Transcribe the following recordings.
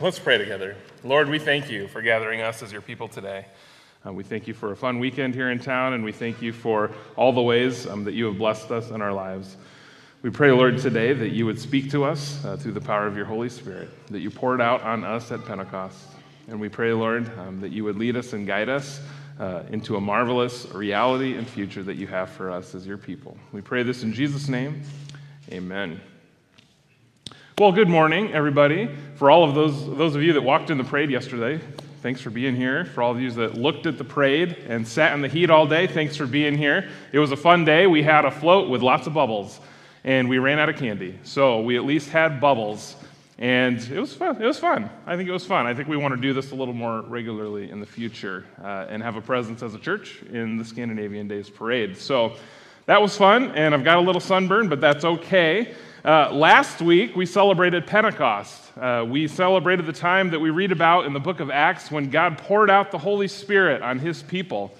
Let's pray together. Lord, we thank you for gathering us as your people today. Uh, we thank you for a fun weekend here in town, and we thank you for all the ways um, that you have blessed us in our lives. We pray, Lord, today that you would speak to us uh, through the power of your Holy Spirit, that you poured out on us at Pentecost. And we pray, Lord, um, that you would lead us and guide us uh, into a marvelous reality and future that you have for us as your people. We pray this in Jesus' name. Amen. Well, good morning, everybody. For all of those, those of you that walked in the parade yesterday, thanks for being here. For all of you that looked at the parade and sat in the heat all day, thanks for being here. It was a fun day. We had a float with lots of bubbles, and we ran out of candy. So we at least had bubbles, and it was fun. It was fun. I think it was fun. I think we want to do this a little more regularly in the future uh, and have a presence as a church in the Scandinavian Days Parade. So that was fun, and I've got a little sunburn, but that's okay. Uh, last week, we celebrated Pentecost. Uh, we celebrated the time that we read about in the book of Acts when God poured out the Holy Spirit on his people.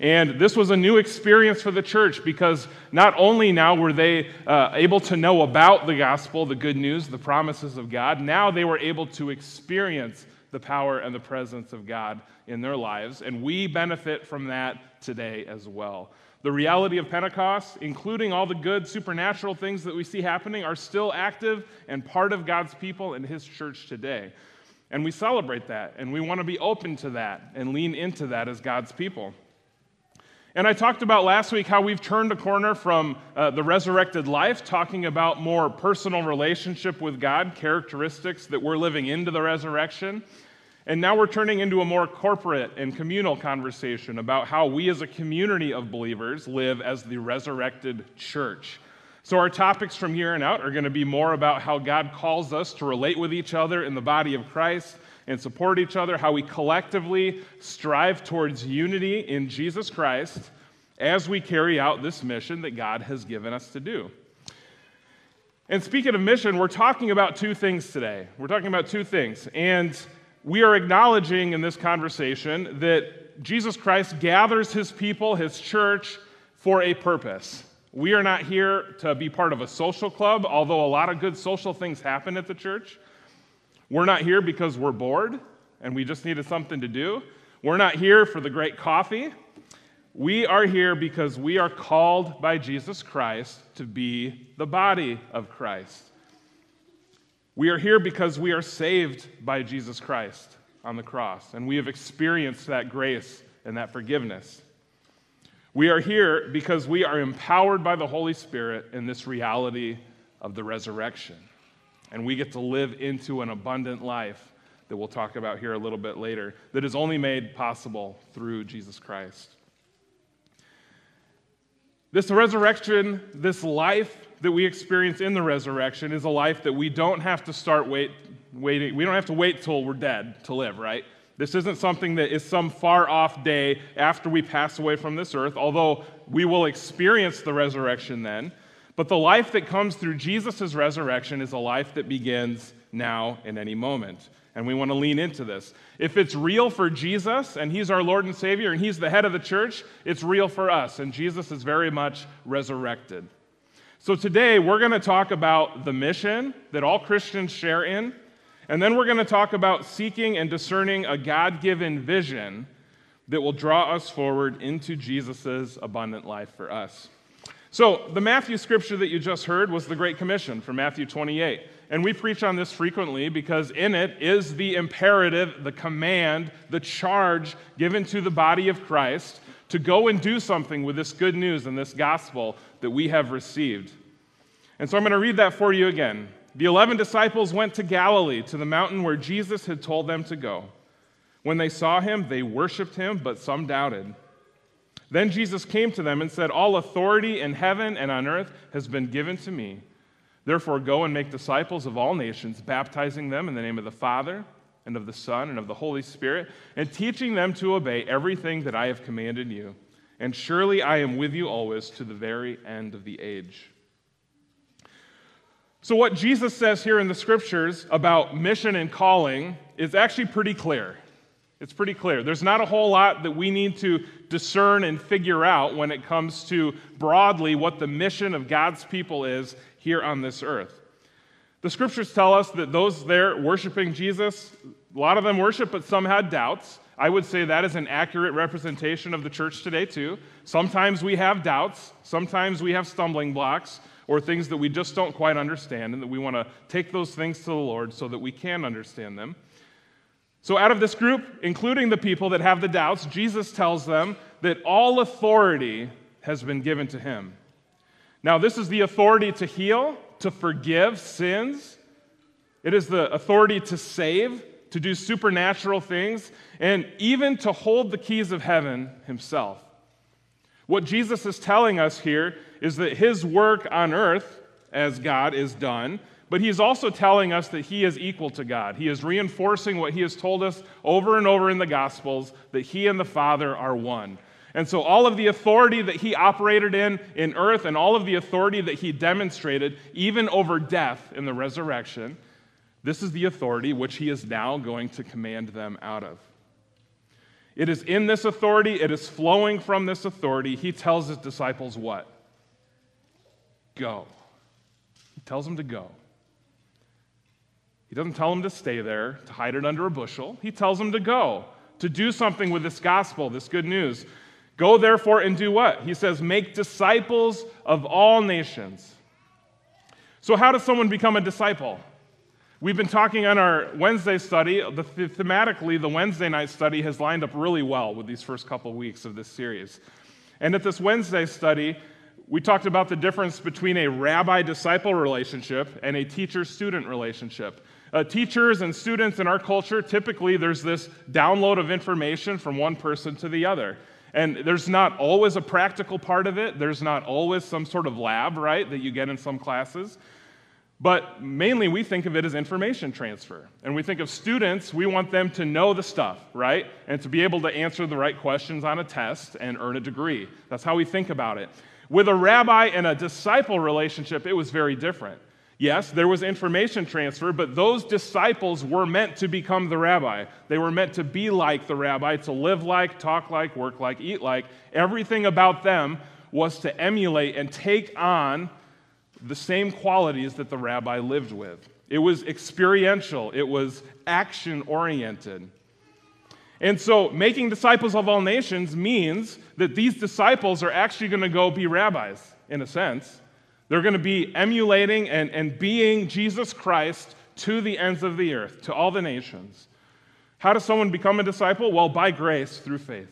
And this was a new experience for the church because not only now were they uh, able to know about the gospel, the good news, the promises of God, now they were able to experience the power and the presence of God in their lives. And we benefit from that today as well. The reality of Pentecost, including all the good supernatural things that we see happening, are still active and part of God's people and His church today. And we celebrate that, and we want to be open to that and lean into that as God's people. And I talked about last week how we've turned a corner from uh, the resurrected life, talking about more personal relationship with God, characteristics that we're living into the resurrection. And now we're turning into a more corporate and communal conversation about how we as a community of believers live as the resurrected church. So, our topics from here on out are going to be more about how God calls us to relate with each other in the body of Christ and support each other, how we collectively strive towards unity in Jesus Christ as we carry out this mission that God has given us to do. And speaking of mission, we're talking about two things today. We're talking about two things. And we are acknowledging in this conversation that Jesus Christ gathers his people, his church, for a purpose. We are not here to be part of a social club, although a lot of good social things happen at the church. We're not here because we're bored and we just needed something to do. We're not here for the great coffee. We are here because we are called by Jesus Christ to be the body of Christ. We are here because we are saved by Jesus Christ on the cross, and we have experienced that grace and that forgiveness. We are here because we are empowered by the Holy Spirit in this reality of the resurrection. And we get to live into an abundant life that we'll talk about here a little bit later that is only made possible through Jesus Christ. This resurrection, this life that we experience in the resurrection is a life that we don't have to start wait, waiting. We don't have to wait till we're dead to live, right? This isn't something that is some far off day after we pass away from this earth, although we will experience the resurrection then. But the life that comes through Jesus' resurrection is a life that begins now in any moment. And we want to lean into this. If it's real for Jesus and he's our Lord and Savior and he's the head of the church, it's real for us. And Jesus is very much resurrected. So today we're going to talk about the mission that all Christians share in, and then we're going to talk about seeking and discerning a God given vision that will draw us forward into Jesus' abundant life for us. So, the Matthew scripture that you just heard was the Great Commission from Matthew 28. And we preach on this frequently because in it is the imperative, the command, the charge given to the body of Christ to go and do something with this good news and this gospel that we have received. And so I'm going to read that for you again. The 11 disciples went to Galilee, to the mountain where Jesus had told them to go. When they saw him, they worshiped him, but some doubted. Then Jesus came to them and said, All authority in heaven and on earth has been given to me. Therefore, go and make disciples of all nations, baptizing them in the name of the Father and of the Son, and of the Holy Spirit, and teaching them to obey everything that I have commanded you. And surely I am with you always to the very end of the age. So, what Jesus says here in the scriptures about mission and calling is actually pretty clear. It's pretty clear. There's not a whole lot that we need to discern and figure out when it comes to broadly what the mission of God's people is here on this earth. The scriptures tell us that those there worshiping Jesus, a lot of them worship, but some had doubts. I would say that is an accurate representation of the church today, too. Sometimes we have doubts, sometimes we have stumbling blocks, or things that we just don't quite understand, and that we want to take those things to the Lord so that we can understand them. So, out of this group, including the people that have the doubts, Jesus tells them that all authority has been given to him. Now, this is the authority to heal, to forgive sins, it is the authority to save, to do supernatural things, and even to hold the keys of heaven himself. What Jesus is telling us here is that his work on earth as God is done, but he's also telling us that he is equal to God. He is reinforcing what he has told us over and over in the Gospels that he and the Father are one. And so, all of the authority that he operated in in earth and all of the authority that he demonstrated, even over death in the resurrection, this is the authority which he is now going to command them out of. It is in this authority, it is flowing from this authority. He tells his disciples what? Go. He tells them to go. He doesn't tell them to stay there, to hide it under a bushel. He tells them to go, to do something with this gospel, this good news. Go therefore and do what? He says, make disciples of all nations. So, how does someone become a disciple? We've been talking on our Wednesday study. The, thematically, the Wednesday night study has lined up really well with these first couple of weeks of this series. And at this Wednesday study, we talked about the difference between a rabbi disciple relationship and a teacher student relationship. Uh, teachers and students in our culture, typically, there's this download of information from one person to the other. And there's not always a practical part of it. There's not always some sort of lab, right, that you get in some classes. But mainly, we think of it as information transfer. And we think of students, we want them to know the stuff, right? And to be able to answer the right questions on a test and earn a degree. That's how we think about it. With a rabbi and a disciple relationship, it was very different. Yes, there was information transfer, but those disciples were meant to become the rabbi. They were meant to be like the rabbi, to live like, talk like, work like, eat like. Everything about them was to emulate and take on the same qualities that the rabbi lived with. It was experiential, it was action oriented. And so, making disciples of all nations means that these disciples are actually going to go be rabbis, in a sense. They're going to be emulating and, and being Jesus Christ to the ends of the earth, to all the nations. How does someone become a disciple? Well, by grace through faith.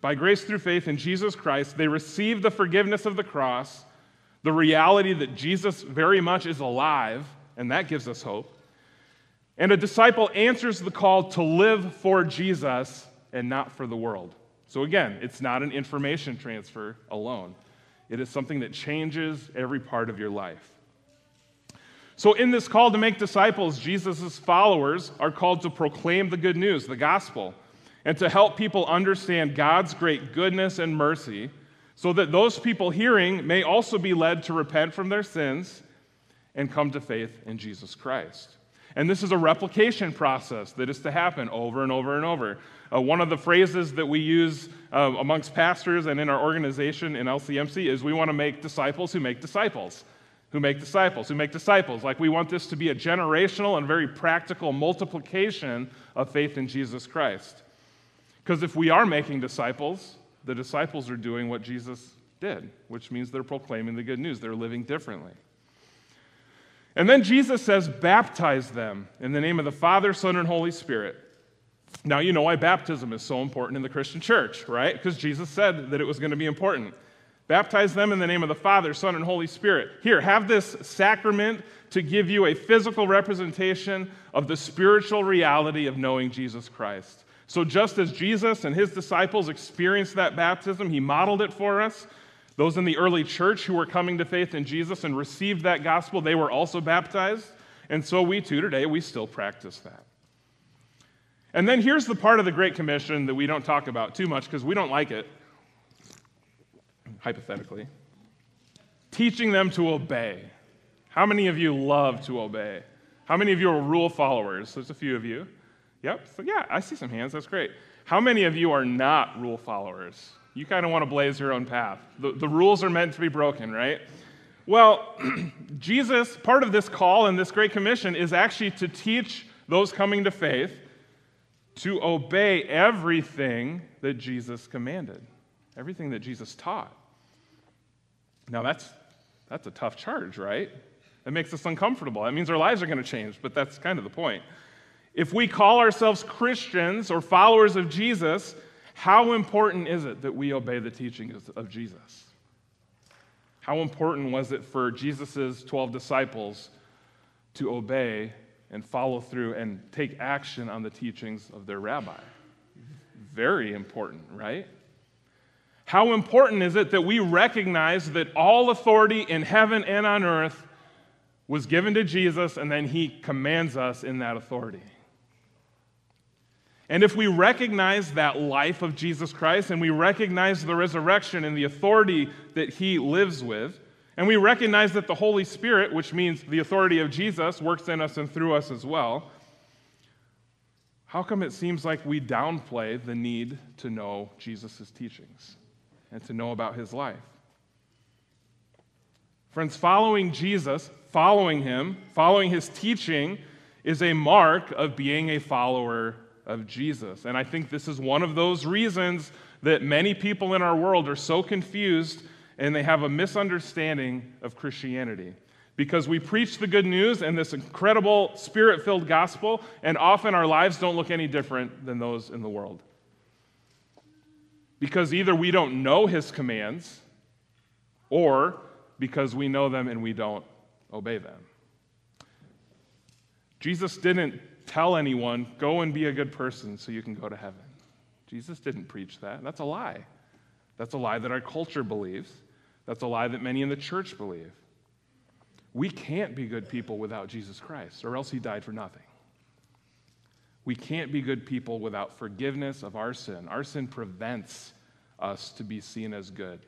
By grace through faith in Jesus Christ, they receive the forgiveness of the cross, the reality that Jesus very much is alive, and that gives us hope. And a disciple answers the call to live for Jesus and not for the world. So, again, it's not an information transfer alone. It is something that changes every part of your life. So, in this call to make disciples, Jesus' followers are called to proclaim the good news, the gospel, and to help people understand God's great goodness and mercy so that those people hearing may also be led to repent from their sins and come to faith in Jesus Christ. And this is a replication process that is to happen over and over and over. Uh, one of the phrases that we use uh, amongst pastors and in our organization in LCMC is we want to make disciples who make disciples, who make disciples, who make disciples. Like we want this to be a generational and very practical multiplication of faith in Jesus Christ. Because if we are making disciples, the disciples are doing what Jesus did, which means they're proclaiming the good news, they're living differently. And then Jesus says, baptize them in the name of the Father, Son, and Holy Spirit. Now, you know why baptism is so important in the Christian church, right? Because Jesus said that it was going to be important. Baptize them in the name of the Father, Son, and Holy Spirit. Here, have this sacrament to give you a physical representation of the spiritual reality of knowing Jesus Christ. So, just as Jesus and his disciples experienced that baptism, he modeled it for us. Those in the early church who were coming to faith in Jesus and received that gospel, they were also baptized. And so we too today, we still practice that. And then here's the part of the Great Commission that we don't talk about too much because we don't like it, hypothetically. Teaching them to obey. How many of you love to obey? How many of you are rule followers? There's a few of you. Yep. So, yeah, I see some hands. That's great. How many of you are not rule followers? You kind of want to blaze your own path. The, the rules are meant to be broken, right? Well, Jesus, part of this call and this Great Commission is actually to teach those coming to faith to obey everything that Jesus commanded, everything that Jesus taught. Now, that's, that's a tough charge, right? That makes us uncomfortable. That means our lives are going to change, but that's kind of the point. If we call ourselves Christians or followers of Jesus, how important is it that we obey the teachings of Jesus? How important was it for Jesus' 12 disciples to obey and follow through and take action on the teachings of their rabbi? Very important, right? How important is it that we recognize that all authority in heaven and on earth was given to Jesus and then he commands us in that authority? And if we recognize that life of Jesus Christ and we recognize the resurrection and the authority that he lives with, and we recognize that the Holy Spirit, which means the authority of Jesus, works in us and through us as well, how come it seems like we downplay the need to know Jesus' teachings and to know about his life? Friends, following Jesus, following him, following his teaching, is a mark of being a follower of Jesus. And I think this is one of those reasons that many people in our world are so confused and they have a misunderstanding of Christianity. Because we preach the good news and this incredible spirit filled gospel, and often our lives don't look any different than those in the world. Because either we don't know his commands, or because we know them and we don't obey them. Jesus didn't tell anyone, go and be a good person so you can go to heaven. Jesus didn't preach that. That's a lie. That's a lie that our culture believes. That's a lie that many in the church believe. We can't be good people without Jesus Christ, or else he died for nothing. We can't be good people without forgiveness of our sin. Our sin prevents us to be seen as good.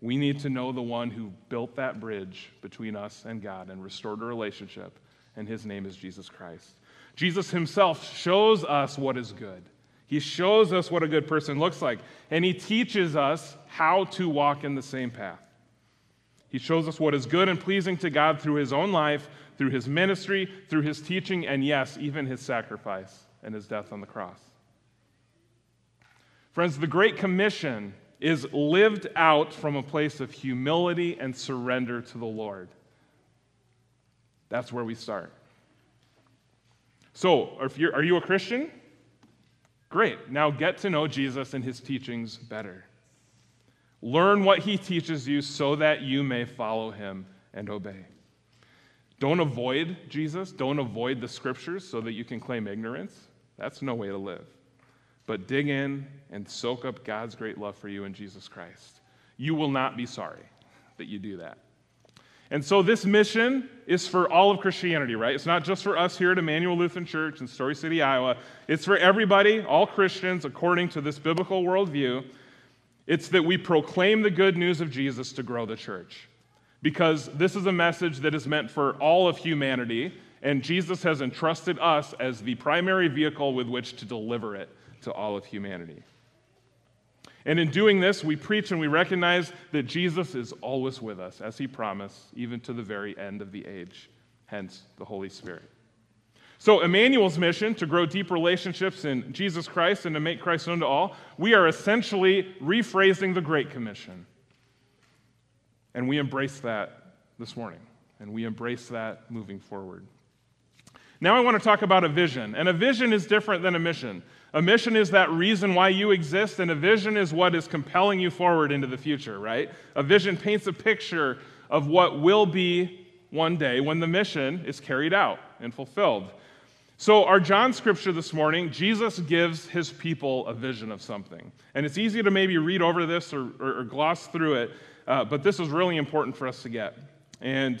We need to know the one who built that bridge between us and God and restored a relationship, and his name is Jesus Christ. Jesus himself shows us what is good. He shows us what a good person looks like, and he teaches us how to walk in the same path. He shows us what is good and pleasing to God through his own life, through his ministry, through his teaching, and yes, even his sacrifice and his death on the cross. Friends, the Great Commission is lived out from a place of humility and surrender to the Lord. That's where we start. So, if you're, are you a Christian? Great. Now get to know Jesus and his teachings better. Learn what he teaches you so that you may follow him and obey. Don't avoid Jesus. Don't avoid the scriptures so that you can claim ignorance. That's no way to live. But dig in and soak up God's great love for you in Jesus Christ. You will not be sorry that you do that. And so this mission is for all of Christianity, right? It's not just for us here at Emmanuel Lutheran Church in Story City, Iowa. It's for everybody, all Christians, according to this biblical worldview. It's that we proclaim the good news of Jesus to grow the church. Because this is a message that is meant for all of humanity, and Jesus has entrusted us as the primary vehicle with which to deliver it to all of humanity. And in doing this, we preach and we recognize that Jesus is always with us, as he promised, even to the very end of the age, hence the Holy Spirit. So, Emmanuel's mission to grow deep relationships in Jesus Christ and to make Christ known to all, we are essentially rephrasing the Great Commission. And we embrace that this morning, and we embrace that moving forward. Now, I want to talk about a vision, and a vision is different than a mission. A mission is that reason why you exist, and a vision is what is compelling you forward into the future, right? A vision paints a picture of what will be one day when the mission is carried out and fulfilled. So, our John scripture this morning, Jesus gives his people a vision of something. And it's easy to maybe read over this or, or, or gloss through it, uh, but this is really important for us to get. And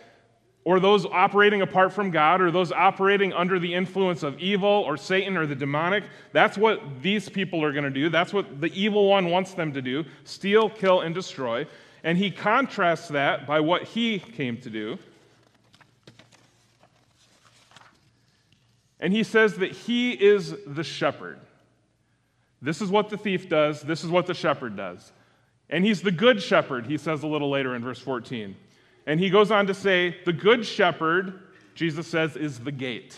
or those operating apart from God, or those operating under the influence of evil or Satan or the demonic. That's what these people are going to do. That's what the evil one wants them to do steal, kill, and destroy. And he contrasts that by what he came to do. And he says that he is the shepherd. This is what the thief does, this is what the shepherd does. And he's the good shepherd, he says a little later in verse 14. And he goes on to say, the good shepherd, Jesus says, is the gate.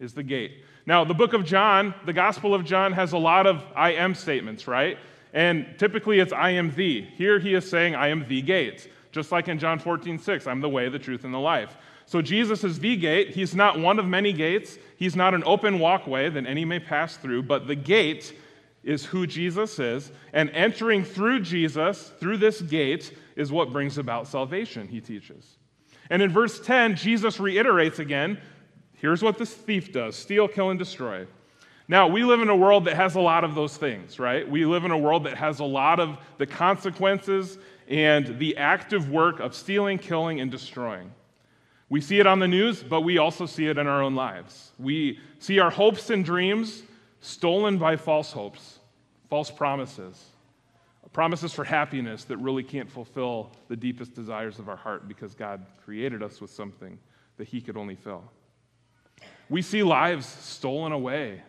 Is the gate. Now, the book of John, the Gospel of John, has a lot of I am statements, right? And typically it's I am the. Here he is saying, I am the gate. Just like in John 14, 6, I'm the way, the truth, and the life. So Jesus is the gate. He's not one of many gates. He's not an open walkway that any may pass through, but the gate is who Jesus is. And entering through Jesus, through this gate, is what brings about salvation, he teaches. And in verse 10, Jesus reiterates again here's what this thief does steal, kill, and destroy. Now, we live in a world that has a lot of those things, right? We live in a world that has a lot of the consequences and the active work of stealing, killing, and destroying. We see it on the news, but we also see it in our own lives. We see our hopes and dreams stolen by false hopes, false promises, promises for happiness that really can't fulfill the deepest desires of our heart because God created us with something that He could only fill. We see lives stolen away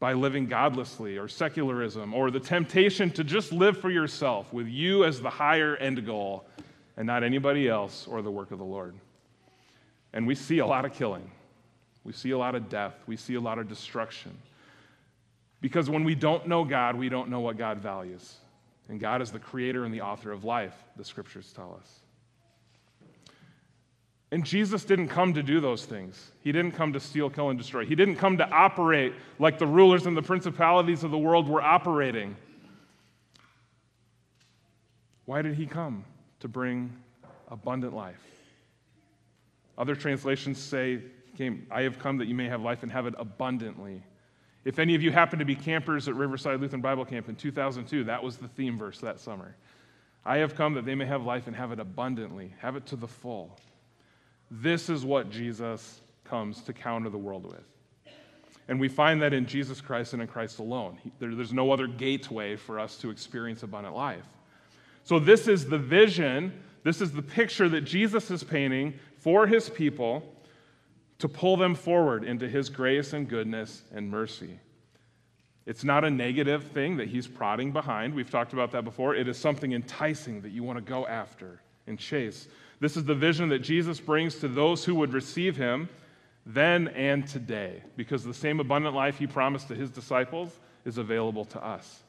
by living godlessly or secularism or the temptation to just live for yourself with you as the higher end goal and not anybody else or the work of the Lord. And we see a lot of killing. We see a lot of death. We see a lot of destruction. Because when we don't know God, we don't know what God values. And God is the creator and the author of life, the scriptures tell us. And Jesus didn't come to do those things. He didn't come to steal, kill, and destroy. He didn't come to operate like the rulers and the principalities of the world were operating. Why did he come? To bring abundant life. Other translations say, I have come that you may have life and have it abundantly. If any of you happen to be campers at Riverside Lutheran Bible Camp in 2002, that was the theme verse that summer. I have come that they may have life and have it abundantly, have it to the full. This is what Jesus comes to counter the world with. And we find that in Jesus Christ and in Christ alone. There, there's no other gateway for us to experience abundant life. So, this is the vision, this is the picture that Jesus is painting for his people to pull them forward into his grace and goodness and mercy. It's not a negative thing that he's prodding behind. We've talked about that before. It is something enticing that you want to go after and chase. This is the vision that Jesus brings to those who would receive him then and today, because the same abundant life he promised to his disciples is available to us.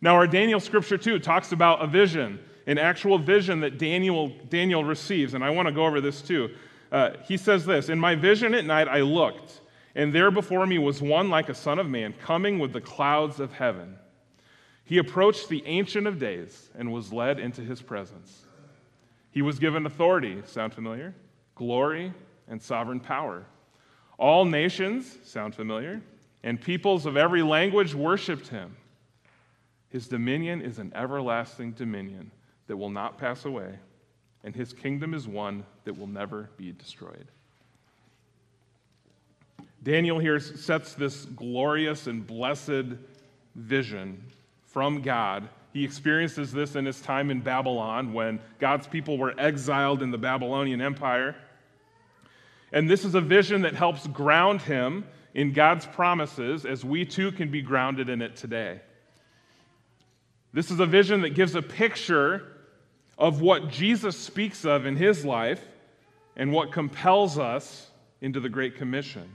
Now, our Daniel scripture, too, talks about a vision, an actual vision that Daniel, Daniel receives, and I want to go over this too. Uh, he says this In my vision at night I looked, and there before me was one like a son of man coming with the clouds of heaven. He approached the Ancient of Days and was led into his presence. He was given authority, sound familiar? Glory and sovereign power. All nations, sound familiar? And peoples of every language worshiped him. His dominion is an everlasting dominion that will not pass away and his kingdom is one that will never be destroyed. Daniel here sets this glorious and blessed vision from God. He experiences this in his time in Babylon when God's people were exiled in the Babylonian Empire. And this is a vision that helps ground him in God's promises as we too can be grounded in it today. This is a vision that gives a picture of what Jesus speaks of in his life and what compels us into the Great Commission.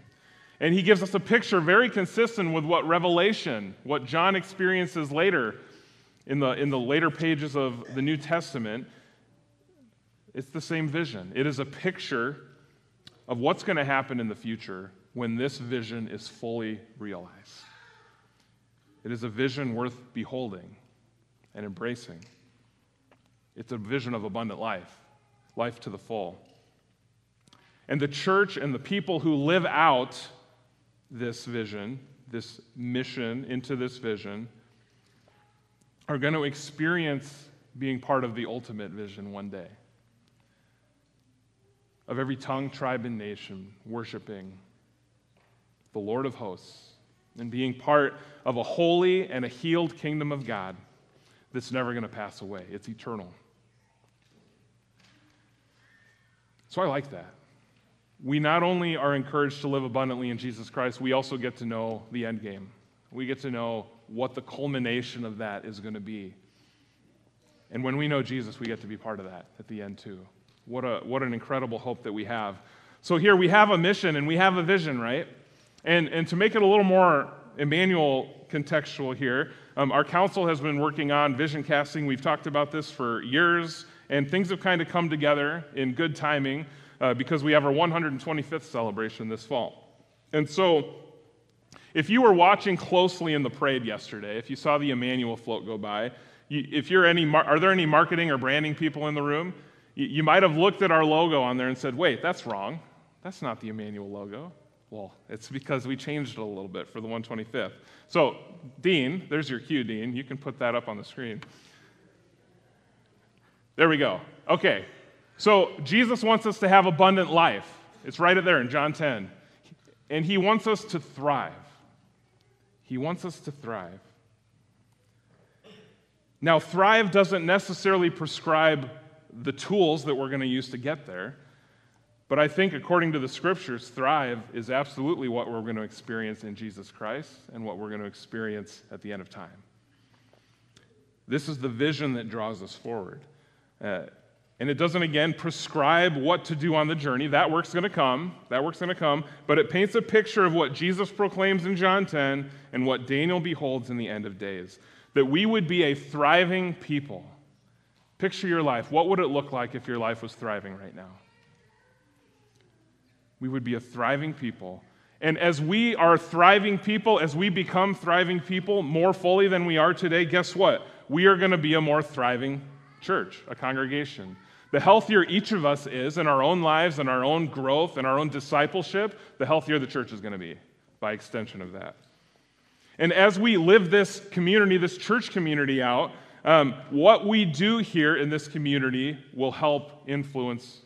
And he gives us a picture very consistent with what Revelation, what John experiences later in the, in the later pages of the New Testament. It's the same vision. It is a picture of what's going to happen in the future when this vision is fully realized. It is a vision worth beholding and embracing. It's a vision of abundant life, life to the full. And the church and the people who live out this vision, this mission into this vision, are going to experience being part of the ultimate vision one day. of every tongue, tribe, and nation worshiping the Lord of hosts and being part of a holy and a healed kingdom of God that's never going to pass away. It's eternal. So I like that. We not only are encouraged to live abundantly in Jesus Christ, we also get to know the end game. We get to know what the culmination of that is going to be. And when we know Jesus, we get to be part of that at the end, too. What, a, what an incredible hope that we have. So here we have a mission and we have a vision, right? And, and to make it a little more Emmanuel contextual here, um, our council has been working on vision casting. We've talked about this for years, and things have kind of come together in good timing uh, because we have our 125th celebration this fall. And so, if you were watching closely in the parade yesterday, if you saw the Emmanuel float go by, you, if you're any, are there any marketing or branding people in the room? You, you might have looked at our logo on there and said, wait, that's wrong. That's not the Emmanuel logo. Well, it's because we changed it a little bit for the 125th. So, Dean, there's your cue, Dean. You can put that up on the screen. There we go. Okay. So, Jesus wants us to have abundant life. It's right there in John 10. And he wants us to thrive. He wants us to thrive. Now, thrive doesn't necessarily prescribe the tools that we're going to use to get there. But I think, according to the scriptures, thrive is absolutely what we're going to experience in Jesus Christ and what we're going to experience at the end of time. This is the vision that draws us forward. Uh, and it doesn't, again, prescribe what to do on the journey. That work's going to come. That work's going to come. But it paints a picture of what Jesus proclaims in John 10 and what Daniel beholds in the end of days. That we would be a thriving people. Picture your life. What would it look like if your life was thriving right now? we would be a thriving people. And as we are thriving people, as we become thriving people more fully than we are today, guess what? We are going to be a more thriving church, a congregation. The healthier each of us is in our own lives and our own growth and our own discipleship, the healthier the church is going to be by extension of that. And as we live this community, this church community out, um, what we do here in this community will help influence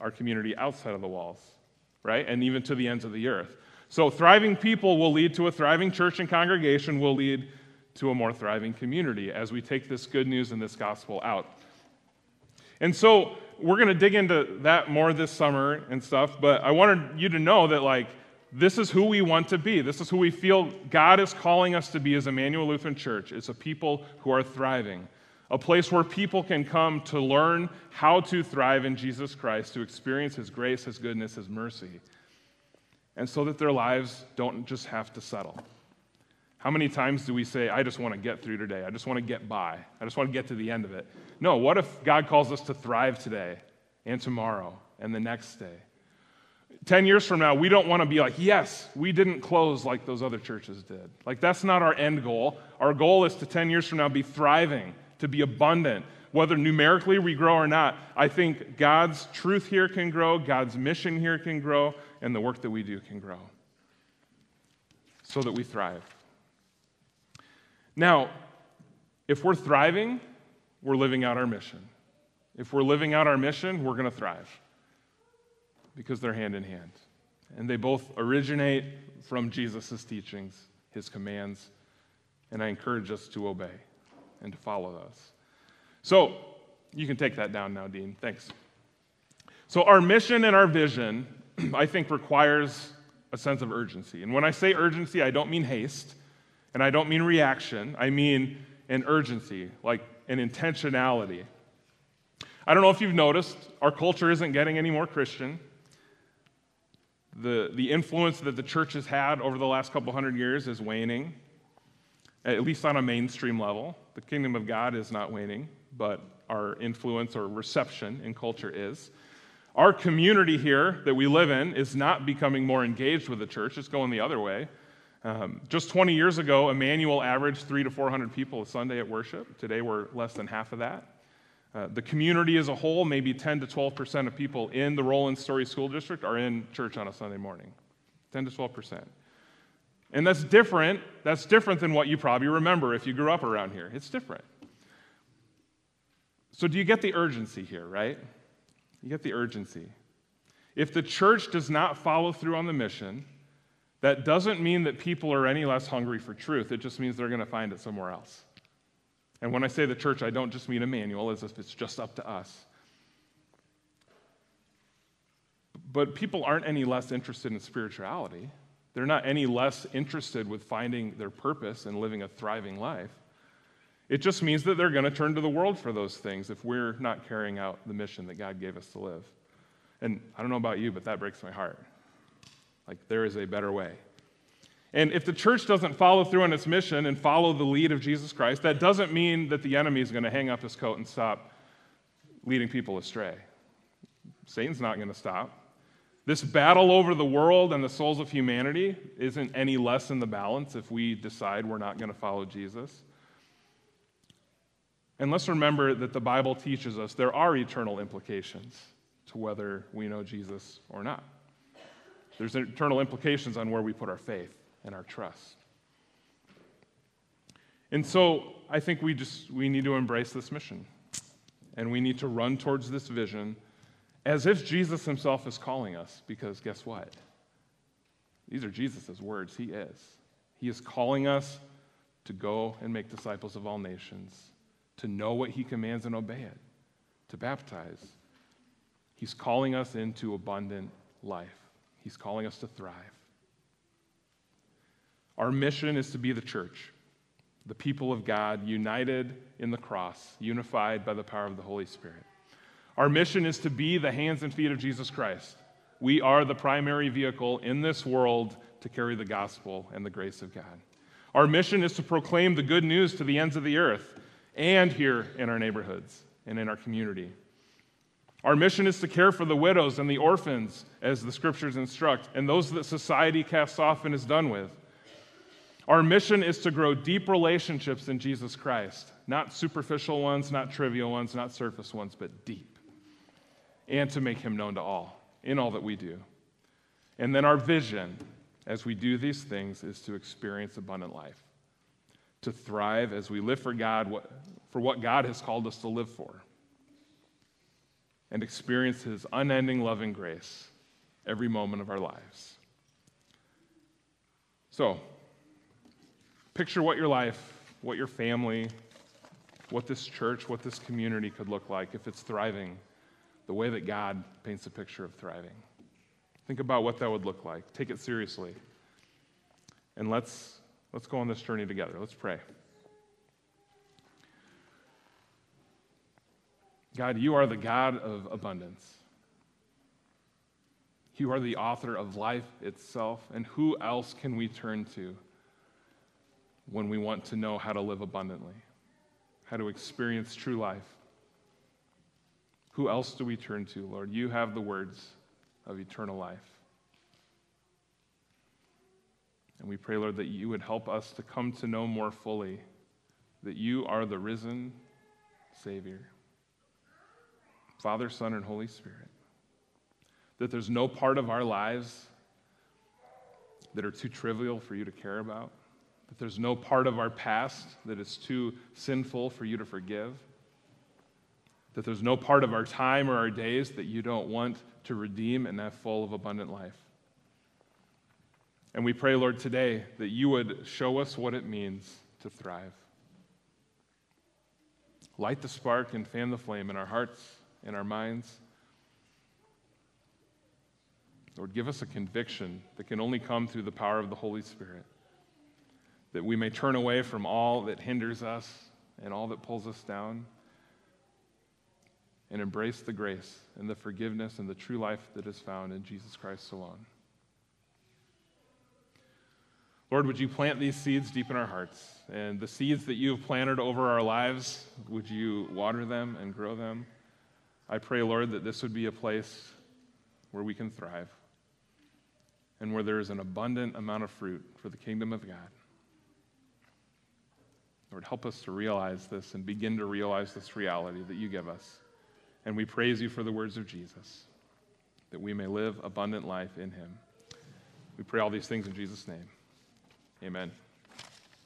our community outside of the walls right? And even to the ends of the earth. So, thriving people will lead to a thriving church and congregation, will lead to a more thriving community as we take this good news and this gospel out. And so, we're going to dig into that more this summer and stuff, but I wanted you to know that, like, this is who we want to be. This is who we feel God is calling us to be as Emmanuel Lutheran Church. It's a people who are thriving a place where people can come to learn how to thrive in Jesus Christ, to experience His grace, His goodness, His mercy, and so that their lives don't just have to settle. How many times do we say, I just want to get through today? I just want to get by. I just want to get to the end of it. No, what if God calls us to thrive today and tomorrow and the next day? 10 years from now, we don't want to be like, yes, we didn't close like those other churches did. Like, that's not our end goal. Our goal is to 10 years from now be thriving, to be abundant. Whether numerically we grow or not, I think God's truth here can grow, God's mission here can grow, and the work that we do can grow so that we thrive. Now, if we're thriving, we're living out our mission. If we're living out our mission, we're going to thrive because they're hand in hand. And they both originate from Jesus' teachings, his commands, and I encourage us to obey and to follow us. So, you can take that down now, Dean. Thanks. So, our mission and our vision, I think, requires a sense of urgency. And when I say urgency, I don't mean haste, and I don't mean reaction. I mean an urgency, like an intentionality. I don't know if you've noticed, our culture isn't getting any more Christian. The, the influence that the church has had over the last couple hundred years is waning at least on a mainstream level. The kingdom of God is not waning, but our influence or reception in culture is. Our community here that we live in is not becoming more engaged with the church, it's going the other way. Um, just 20 years ago, Emmanuel averaged three to 400 people a Sunday at worship. Today, we're less than half of that. Uh, the community as a whole, maybe 10 to 12 percent of people in the Roland Story School District are in church on a Sunday morning. 10 to 12 percent. And that's different. That's different than what you probably remember if you grew up around here. It's different. So, do you get the urgency here, right? You get the urgency. If the church does not follow through on the mission, that doesn't mean that people are any less hungry for truth. It just means they're going to find it somewhere else. And when I say the church, I don't just mean Emmanuel as if it's just up to us. But people aren't any less interested in spirituality. They're not any less interested with finding their purpose and living a thriving life. It just means that they're going to turn to the world for those things if we're not carrying out the mission that God gave us to live. And I don't know about you, but that breaks my heart. Like, there is a better way. And if the church doesn't follow through on its mission and follow the lead of Jesus Christ, that doesn't mean that the enemy is going to hang up his coat and stop leading people astray. Satan's not going to stop. This battle over the world and the souls of humanity isn't any less in the balance if we decide we're not going to follow Jesus. And let's remember that the Bible teaches us there are eternal implications to whether we know Jesus or not. There's eternal implications on where we put our faith and our trust. And so I think we just we need to embrace this mission. And we need to run towards this vision as if Jesus himself is calling us, because guess what? These are Jesus' words. He is. He is calling us to go and make disciples of all nations, to know what he commands and obey it, to baptize. He's calling us into abundant life. He's calling us to thrive. Our mission is to be the church, the people of God, united in the cross, unified by the power of the Holy Spirit. Our mission is to be the hands and feet of Jesus Christ. We are the primary vehicle in this world to carry the gospel and the grace of God. Our mission is to proclaim the good news to the ends of the earth and here in our neighborhoods and in our community. Our mission is to care for the widows and the orphans, as the scriptures instruct, and those that society casts off and is done with. Our mission is to grow deep relationships in Jesus Christ, not superficial ones, not trivial ones, not surface ones, but deep and to make him known to all in all that we do. And then our vision as we do these things is to experience abundant life, to thrive as we live for God, for what God has called us to live for, and experience his unending loving grace every moment of our lives. So, picture what your life, what your family, what this church, what this community could look like if it's thriving the way that God paints a picture of thriving. Think about what that would look like. Take it seriously. And let's, let's go on this journey together. Let's pray. God, you are the God of abundance. You are the author of life itself. And who else can we turn to when we want to know how to live abundantly, how to experience true life? Who else do we turn to, Lord? You have the words of eternal life. And we pray, Lord, that you would help us to come to know more fully that you are the risen Savior, Father, Son, and Holy Spirit. That there's no part of our lives that are too trivial for you to care about. That there's no part of our past that is too sinful for you to forgive that there's no part of our time or our days that you don't want to redeem and have full of abundant life. And we pray, Lord, today that you would show us what it means to thrive. Light the spark and fan the flame in our hearts, in our minds. Lord, give us a conviction that can only come through the power of the Holy Spirit, that we may turn away from all that hinders us and all that pulls us down and embrace the grace and the forgiveness and the true life that is found in Jesus Christ alone. Lord, would you plant these seeds deep in our hearts? And the seeds that you have planted over our lives, would you water them and grow them? I pray, Lord, that this would be a place where we can thrive and where there is an abundant amount of fruit for the kingdom of God. Lord, help us to realize this and begin to realize this reality that you give us. And we praise you for the words of Jesus, that we may live abundant life in him. We pray all these things in Jesus' name. Amen.